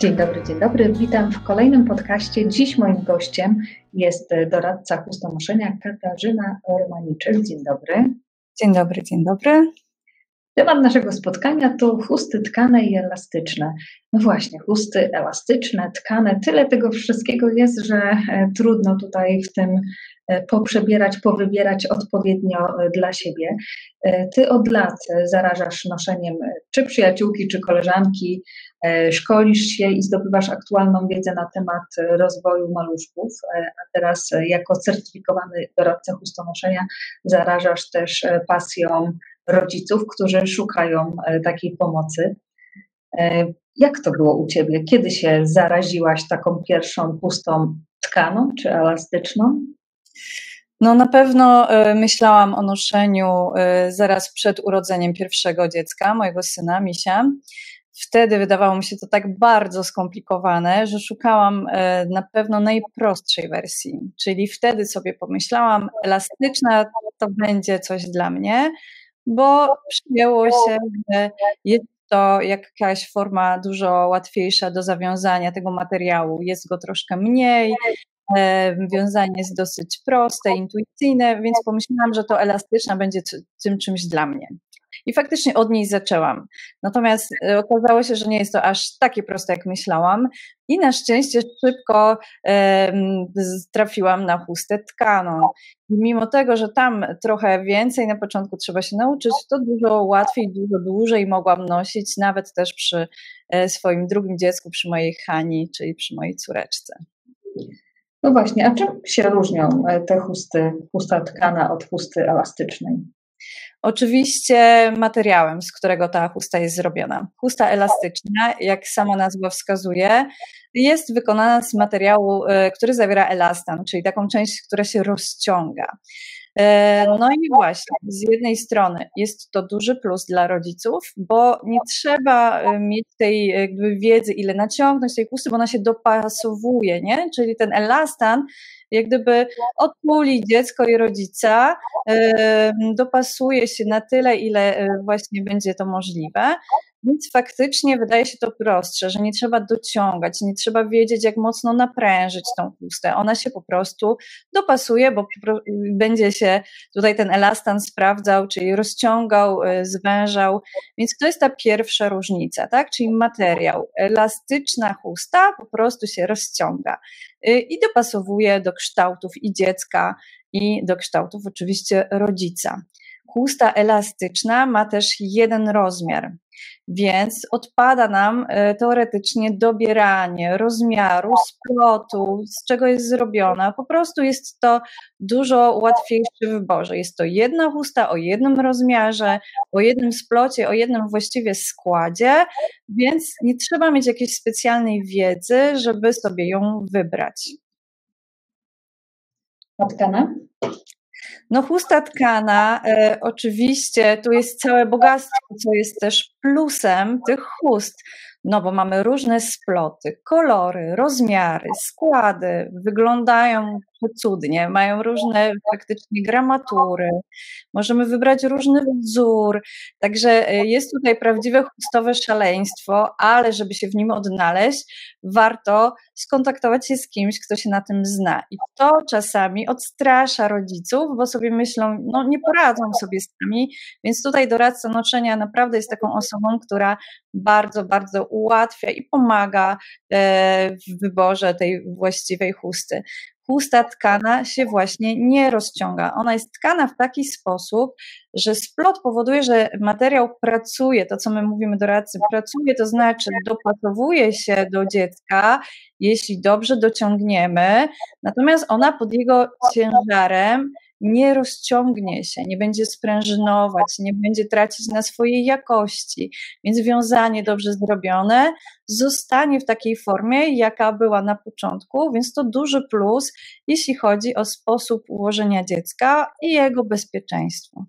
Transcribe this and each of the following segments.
Dzień dobry, dzień dobry. Witam w kolejnym podcaście. Dziś moim gościem jest doradca chustonoszenia Katarzyna Romaniczek. Dzień dobry. Dzień dobry, dzień dobry. Temat naszego spotkania to chusty tkane i elastyczne. No właśnie, chusty elastyczne, tkane, tyle tego wszystkiego jest, że e, trudno tutaj w tym poprzebierać, powybierać odpowiednio e, dla siebie. Ty od lat zarażasz noszeniem czy przyjaciółki, czy koleżanki, szkolisz się i zdobywasz aktualną wiedzę na temat rozwoju maluszków, a teraz jako certyfikowany doradca chustonoszenia zarażasz też pasją rodziców, którzy szukają e, takiej pomocy. E, jak to było u Ciebie? Kiedy się zaraziłaś taką pierwszą pustą tkaną czy elastyczną? No na pewno e, myślałam o noszeniu zaraz przed urodzeniem pierwszego dziecka, mojego syna Misia. Wtedy wydawało mi się to tak bardzo skomplikowane, że szukałam na pewno najprostszej wersji. Czyli wtedy sobie pomyślałam, elastyczna to będzie coś dla mnie, bo przyjęło się, że jest to jakaś forma dużo łatwiejsza do zawiązania tego materiału. Jest go troszkę mniej, e, wiązanie jest dosyć proste, intuicyjne, więc pomyślałam, że to elastyczna będzie tym czymś dla mnie. I faktycznie od niej zaczęłam. Natomiast e, okazało się, że nie jest to aż takie proste, jak myślałam. I na szczęście szybko e, trafiłam na chustę tkaną. I mimo tego, że tam trochę więcej na początku trzeba się nauczyć, to dużo łatwiej, dużo dłużej mogłam nosić, nawet też przy e, swoim drugim dziecku, przy mojej Hani, czyli przy mojej córeczce. No właśnie, a czym się różnią e, te chusty, chusta tkana od chusty elastycznej? Oczywiście materiałem, z którego ta chusta jest zrobiona. Chusta elastyczna, jak sama nazwa wskazuje, jest wykonana z materiału, e, który zawiera elastan, czyli taką część, która się rozciąga. E, no i właśnie, z jednej strony jest to duży plus dla rodziców, bo nie trzeba e, mieć tej jakby wiedzy, ile naciągnąć tej chusty, bo ona się dopasowuje, nie? Czyli ten elastan jak gdyby odpuli dziecko i rodzica, dopasuje się na tyle, ile właśnie będzie to możliwe. Więc faktycznie wydaje się to prostsze, że nie trzeba dociągać, nie trzeba wiedzieć, jak mocno naprężyć tą chustę. Ona się po prostu dopasuje, bo będzie się tutaj ten elastan sprawdzał, czyli rozciągał, y, zwężał. Więc to jest ta pierwsza różnica, tak? Czyli materiał. Elastyczna chusta po prostu się rozciąga i dopasowuje do kształtów i dziecka, i do kształtów oczywiście rodzica. Chusta elastyczna ma też jeden rozmiar, więc odpada nam e, teoretycznie dobieranie rozmiaru, splotu, z czego jest zrobiona. Po prostu jest to dużo łatwiejsze w wyborze. Jest to jedna chusta o jednym rozmiarze, o jednym splocie, o jednym właściwie składzie, więc nie trzeba mieć jakiejś specjalnej wiedzy, żeby sobie ją wybrać. Matkana? No chusta tkana, e, oczywiście tu jest całe bogactwo, co jest też plusem tych chust, no bo mamy różne sploty, kolory, rozmiary, składy, wyglądają cudnie, mają różne faktycznie gramatury, możemy wybrać różny wzór, także e, jest tutaj prawdziwe chustowe szaleństwo, ale żeby się w nim odnaleźć, warto skontaktować się z kimś, kto się na tym zna. I to czasami odstrasza rodziców, bo sobie myślą, no nie poradzą sobie sami, więc tutaj doradca noszenia naprawdę jest taką osobą, która bardzo, bardzo ułatwia i pomaga e, w wyborze tej właściwej chusty chusta tkana się właśnie nie rozciąga. Ona jest tkana w taki sposób, że splot powoduje, że materiał pracuje, to co my mówimy doradcy, pracuje, to znaczy dopasowuje się do dziecka, jeśli dobrze dociągniemy, natomiast ona pod jego ciężarem nie rozciągnie się, nie będzie sprężynować, nie będzie tracić na swojej jakości. Więc wiązanie dobrze zrobione zostanie w takiej formie, jaka była na początku, więc to duży plus, jeśli chodzi o sposób ułożenia dziecka i jego bezpieczeństwo.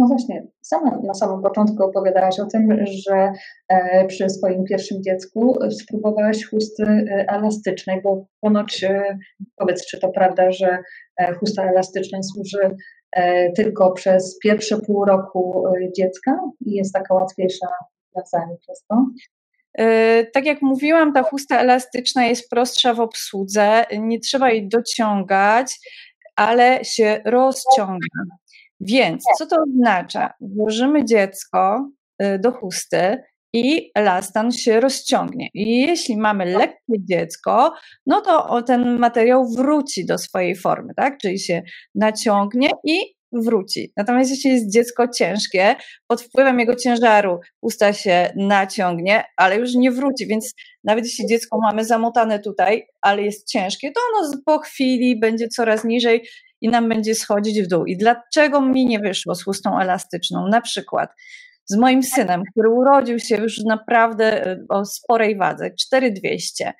No właśnie, sama na samym początku opowiadałaś o tym, że e, przy swoim pierwszym dziecku spróbowałaś chusty e, elastycznej, bo ponoć, e, powiedz, czy to prawda, że chusta elastyczna służy tylko przez pierwsze pół roku dziecka i jest taka łatwiejsza wiązanie przez to? Tak jak mówiłam, ta chusta elastyczna jest prostsza w obsłudze, nie trzeba jej dociągać, ale się rozciąga. Więc co to oznacza? Włożymy dziecko do chusty, i elastan się rozciągnie. I jeśli mamy lekkie dziecko, no to ten materiał wróci do swojej formy, tak? Czyli się naciągnie i wróci. Natomiast jeśli jest dziecko ciężkie, pod wpływem jego ciężaru usta się naciągnie, ale już nie wróci, więc nawet jeśli dziecko mamy zamotane tutaj, ale jest ciężkie, to ono po chwili będzie coraz niżej i nam będzie schodzić w dół. I dlaczego mi nie wyszło z chustą elastyczną? Na przykład z moim synem, który urodził się już naprawdę e, o sporej wadze, 4200.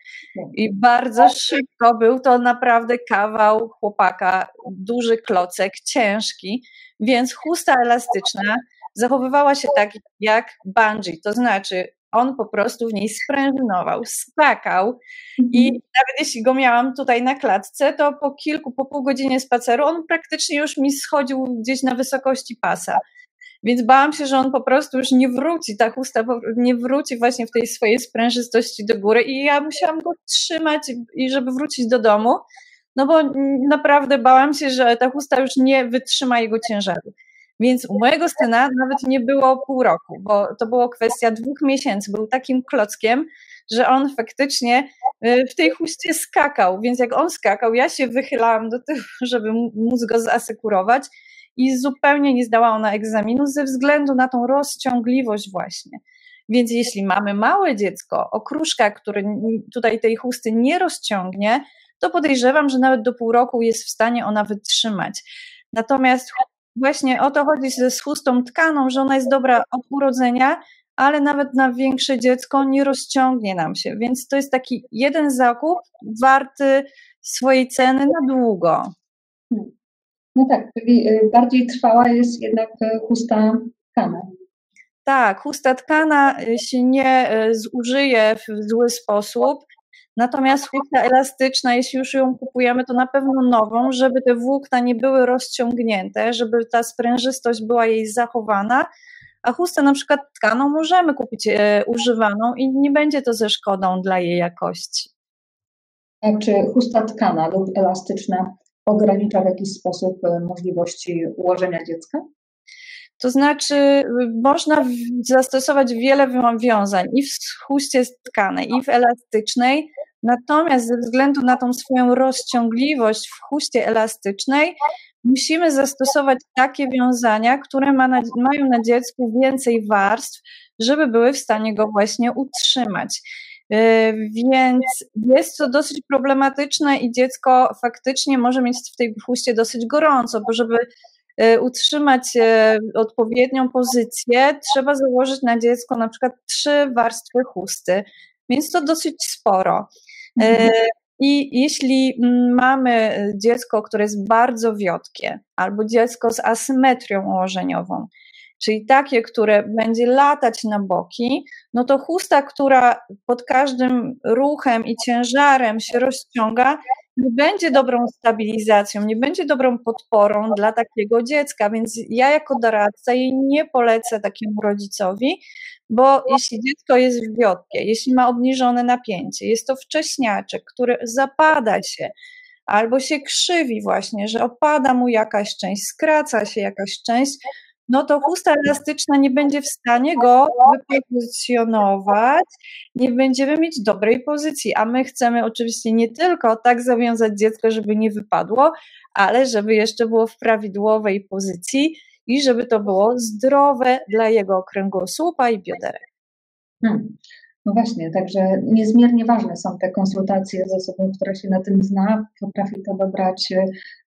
I bardzo szybko był to naprawdę kawał chłopaka, duży klocek, ciężki, więc chusta elastyczna zachowywała się tak jak bungee, to znaczy on po prostu w niej sprężynował, skakał i mhm. nawet jeśli go miałam tutaj na klatce, to po kilku, po pół godzinie spaceru on praktycznie już mi schodził gdzieś na wysokości pasa. Więc bałam się, że on po prostu już nie wróci, ta chusta nie wróci właśnie w tej swojej sprężystości do góry i ja musiałam go trzymać i żeby wrócić do domu, no bo naprawdę bałam się, że ta chusta już nie wytrzyma jego ciężaru. Więc u mojego syna nawet nie było pół roku, bo to było kwestia dwóch miesięcy. Był takim klockiem, że on faktycznie y, w tej chuście skakał. Więc jak on skakał, ja się wychylałam do tyłu, żeby móc go zasekurować i zupełnie nie zdała ona egzaminu ze względu na tą rozciągliwość właśnie. Więc jeśli mamy małe dziecko, okruszka, który tutaj tej chusty nie rozciągnie, to podejrzewam, że nawet do pół roku jest w stanie ona wytrzymać. Natomiast właśnie o to chodzi z chustą tkaną, że ona jest dobra od urodzenia, ale nawet na większe dziecko nie rozciągnie nam się. Więc to jest taki jeden zakup warty swojej ceny na długo. Hmm. No tak, czyli y, bardziej trwała jest jednak y, chusta tkana. Tak, chusta tkana y, się nie zużyje w zły sposób, natomiast chusta elastyczna, jeśli już ją kupujemy, to na pewno nową, żeby te włókna nie były rozciągnięte, żeby ta sprężystość była jej zachowana, a chustę na przykład tkaną możemy kupić e, używaną i nie będzie to ze szkodą dla jej jakości. A czy chusta tkana lub elastyczna ogranicza w jakiś sposób e, możliwości ułożenia dziecka? To znaczy, można zastosować wiele wiązań i w chuście tkanej, i w elastycznej, natomiast ze względu na tą swoją rozciągliwość w chuście elastycznej, musimy zastosować takie wiązania, które ma na, mają na dziecku więcej warstw, żeby były w stanie go właśnie utrzymać. E, więc jest to dosyć problematyczne i dziecko faktycznie może mieć w tej chuście dosyć gorąco, bo żeby e, utrzymać e, odpowiednią pozycję, trzeba założyć na dziecko na przykład trzy warstwy chusty, więc to dosyć sporo. Mhm. I jeśli mamy dziecko, które jest bardzo wiotkie, albo dziecko z asymetrią ułożeniową, czyli takie, które będzie latać na boki, no to chusta, która pod każdym ruchem i ciężarem się rozciąga, nie będzie dobrą stabilizacją, nie będzie dobrą podporą dla takiego dziecka, więc ja jako doradca jej nie polecę takiemu rodzicowi, bo jeśli dziecko jest wiotkie, jeśli ma obniżone napięcie, jest to wcześniaczek, który zapada się, albo się krzywi właśnie, że opada mu jakaś część, skraca się jakaś część, no to chusta elastyczna nie będzie w stanie go wypozycjonować, nie będziemy mieć dobrej pozycji, a my chcemy oczywiście nie tylko tak zawiązać dziecko, żeby nie wypadło, ale żeby jeszcze było w prawidłowej pozycji i żeby to było zdrowe dla jego kręgosłupa i bioderek. Hmm. No właśnie, także niezmiernie ważne są te konsultacje z osobą, która się na tym zna, potrafi to dobrać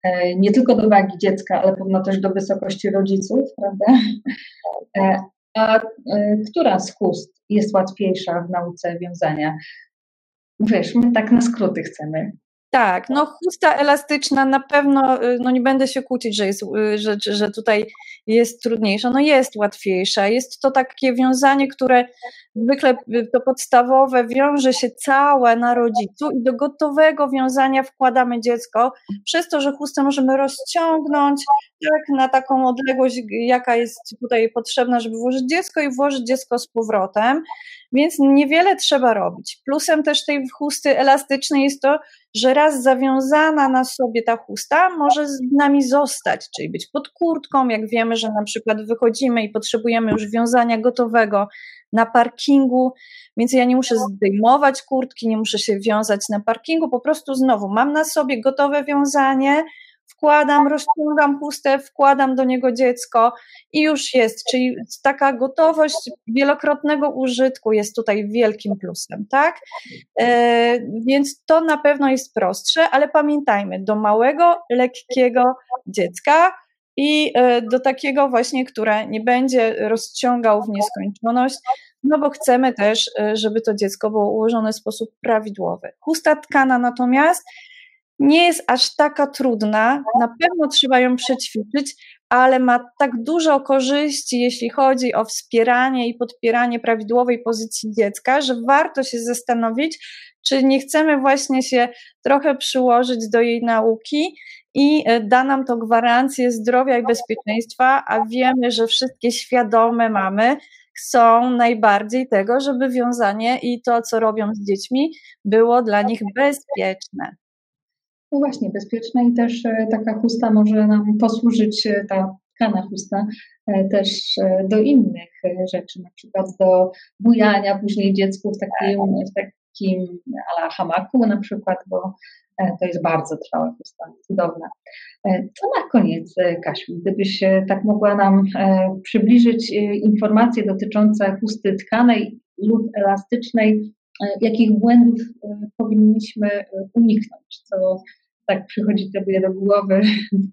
e, nie tylko do wagi dziecka, ale pewno też do wysokości rodziców, prawda? E, a e, która z chust jest łatwiejsza w nauce wiązania? Wiesz, my tak na skróty chcemy. Tak, no chusta elastyczna na pewno, y, no nie będę się kłócić, że, jest, y, że, że tutaj jest trudniejsza, no jest łatwiejsza. Jest to takie wiązanie, które zwykle y, to podstawowe wiąże się całe na rodzicu i do gotowego wiązania wkładamy dziecko, przez to, że chustę możemy rozciągnąć tak na taką odległość, jaka jest tutaj potrzebna, żeby włożyć dziecko i włożyć dziecko z powrotem. Więc niewiele trzeba robić. Plusem też tej chusty elastycznej jest to, że raz zawiązana na sobie ta chusta może z nami zostać, czyli być pod kurtką, jak wiemy, że na przykład wychodzimy i potrzebujemy już wiązania gotowego na parkingu, więc ja nie muszę zdejmować kurtki, nie muszę się wiązać na parkingu, po prostu znowu mam na sobie gotowe wiązanie, wkładam, rozciągam chustę, wkładam do niego dziecko i już jest. Czyli taka gotowość wielokrotnego użytku jest tutaj wielkim plusem, tak? E, więc to na pewno jest prostsze, ale pamiętajmy, do małego, lekkiego dziecka i e, do takiego właśnie, które nie będzie rozciągał w nieskończoność, no bo chcemy też, e, żeby to dziecko było ułożone w sposób prawidłowy. Chusta tkana natomiast nie jest aż taka trudna. Na pewno trzeba ją przećwiczyć, ale ma tak dużo korzyści, jeśli chodzi o wspieranie i podpieranie prawidłowej pozycji dziecka, że warto się zastanowić, czy nie chcemy właśnie się trochę przyłożyć do jej nauki i e, da nam to gwarancję zdrowia i bezpieczeństwa, a wiemy, że wszystkie świadome mamy chcą najbardziej tego, żeby wiązanie i to, co robią z dziećmi, było dla nich bezpieczne. No właśnie, bezpieczna i też e, taka chusta może nam posłużyć, e, ta tkana chusta, e, też do innych rzeczy, na przykład do bujania później dziecku w takim, w takim ala hamaku na przykład, bo to jest bardzo trwała chusta, cudowna. To na koniec, Kasiu, gdybyś tak mogła nam przybliżyć informacje dotyczące chusty tkanej lub elastycznej, jakich błędów powinniśmy uniknąć, co tak przychodzi tobie do głowy,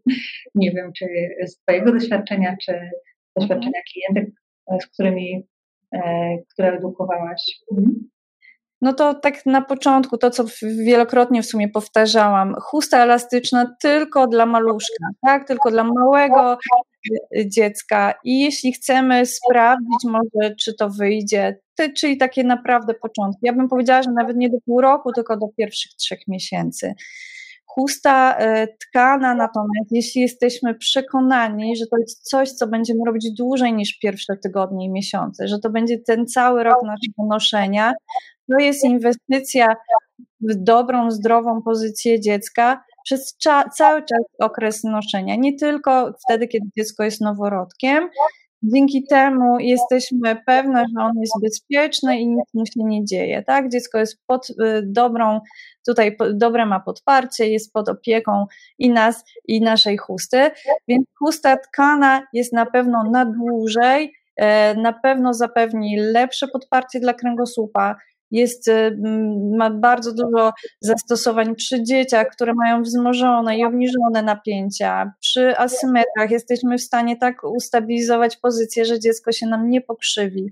nie wiem, czy z twojego doświadczenia, czy doświadczenia klientek, z którymi, e, które edukowałaś? Mhm. No to tak na początku, to co wielokrotnie w sumie powtarzałam, chusta elastyczna tylko dla maluszka, tak? Tylko dla małego dziecka. I jeśli chcemy sprawdzić może, czy to wyjdzie, czyli takie naprawdę początki. Ja bym powiedziała, że nawet nie do pół roku, tylko do pierwszych trzech miesięcy chusta e, tkana, natomiast jeśli jesteśmy przekonani, że to jest coś, co będziemy robić dłużej niż pierwsze tygodnie i miesiące, że to będzie ten cały rok naszego noszenia, to jest inwestycja w dobrą, zdrową pozycję dziecka przez cały czas okres noszenia, nie tylko wtedy, kiedy dziecko jest noworodkiem, Dzięki temu jesteśmy pewne, że on jest bezpieczny i nic mu się nie dzieje. Tak? Dziecko jest pod y, dobrą, tutaj dobre ma podparcie, jest pod opieką i nas, i naszej chusty. Więc chusta tkana jest na pewno na dłużej, e, na pewno zapewni lepsze podparcie dla kręgosłupa, jest, y, ma bardzo dużo zastosowań przy dzieciach, które mają wzmożone i obniżone napięcia. Przy asymetrach jesteśmy w stanie tak ustabilizować pozycję, że dziecko się nam nie pokrzywi.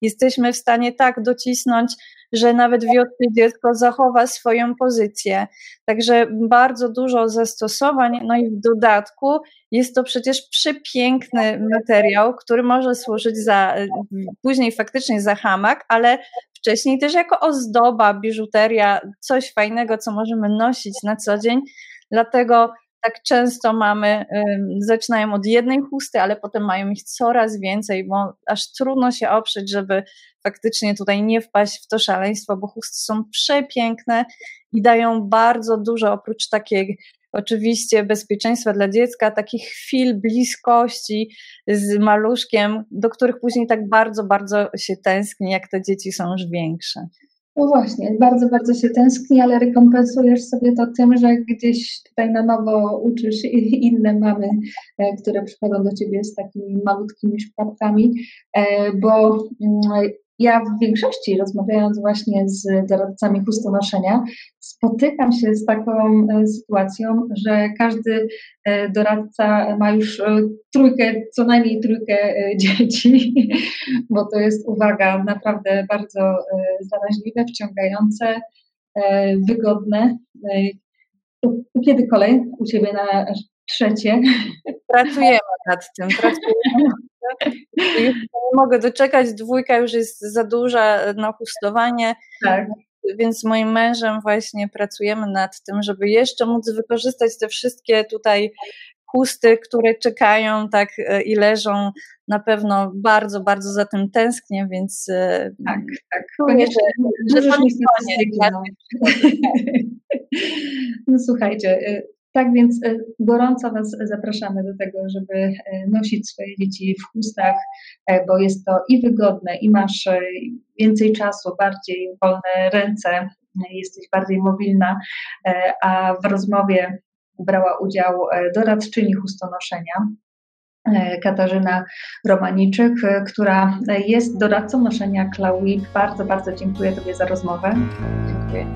Jesteśmy w stanie tak docisnąć, że nawet wiotkie dziecko zachowa swoją pozycję. Także bardzo dużo zastosowań, no i w dodatku jest to przecież przepiękny materiał, który może służyć za, później faktycznie za hamak, ale wcześniej też jako ozdoba, biżuteria, coś fajnego, co możemy nosić na co dzień. Dlatego tak często mamy, zaczynają od jednej chusty, ale potem mają ich coraz więcej, bo aż trudno się oprzeć, żeby faktycznie tutaj nie wpaść w to szaleństwo, bo chusty są przepiękne i dają bardzo dużo, oprócz takiej oczywiście bezpieczeństwa dla dziecka, takich chwil bliskości z maluszkiem, do których później tak bardzo, bardzo się tęskni, jak te dzieci są już większe. No właśnie, bardzo, bardzo się tęskni, ale rekompensujesz sobie to tym, że gdzieś tutaj na nowo uczysz inne mamy, e, które przychodzą do ciebie z takimi malutkimi szkapkami, e, bo mm, ja w większości rozmawiając właśnie z doradcami pustonoszenia, spotykam się z taką e, sytuacją, że każdy e, doradca ma już e, trójkę, co najmniej trójkę dzieci, bo to jest uwaga naprawdę bardzo zaraźliwe, wciągające, wygodne. Kiedy kolej u Ciebie na trzecie? Pracujemy nad tym, pracujemy. Nie mogę doczekać, dwójka już jest za duża na pustowanie. Tak. Więc z moim mężem właśnie pracujemy nad tym, żeby jeszcze móc wykorzystać te wszystkie tutaj pusty, które czekają tak e, i leżą. Na pewno bardzo, bardzo za tym tęsknię, więc e, tak, tak. Koniecznie, że, że, że, że, że, słuchajcie. Tak więc e, gorąco Was zapraszamy do tego, żeby e, nosić swoje dzieci w chustach, e, bo jest to i wygodne, i masz więcej czasu, bardziej wolne ręce, jesteś bardziej mobilna, a w rozmowie brała udział doradczyni chustonoszenia, Katarzyna Romaniczyk, która jest doradcą noszenia Klaui. Bardzo, bardzo dziękuję Tobie za rozmowę. Dziękuję.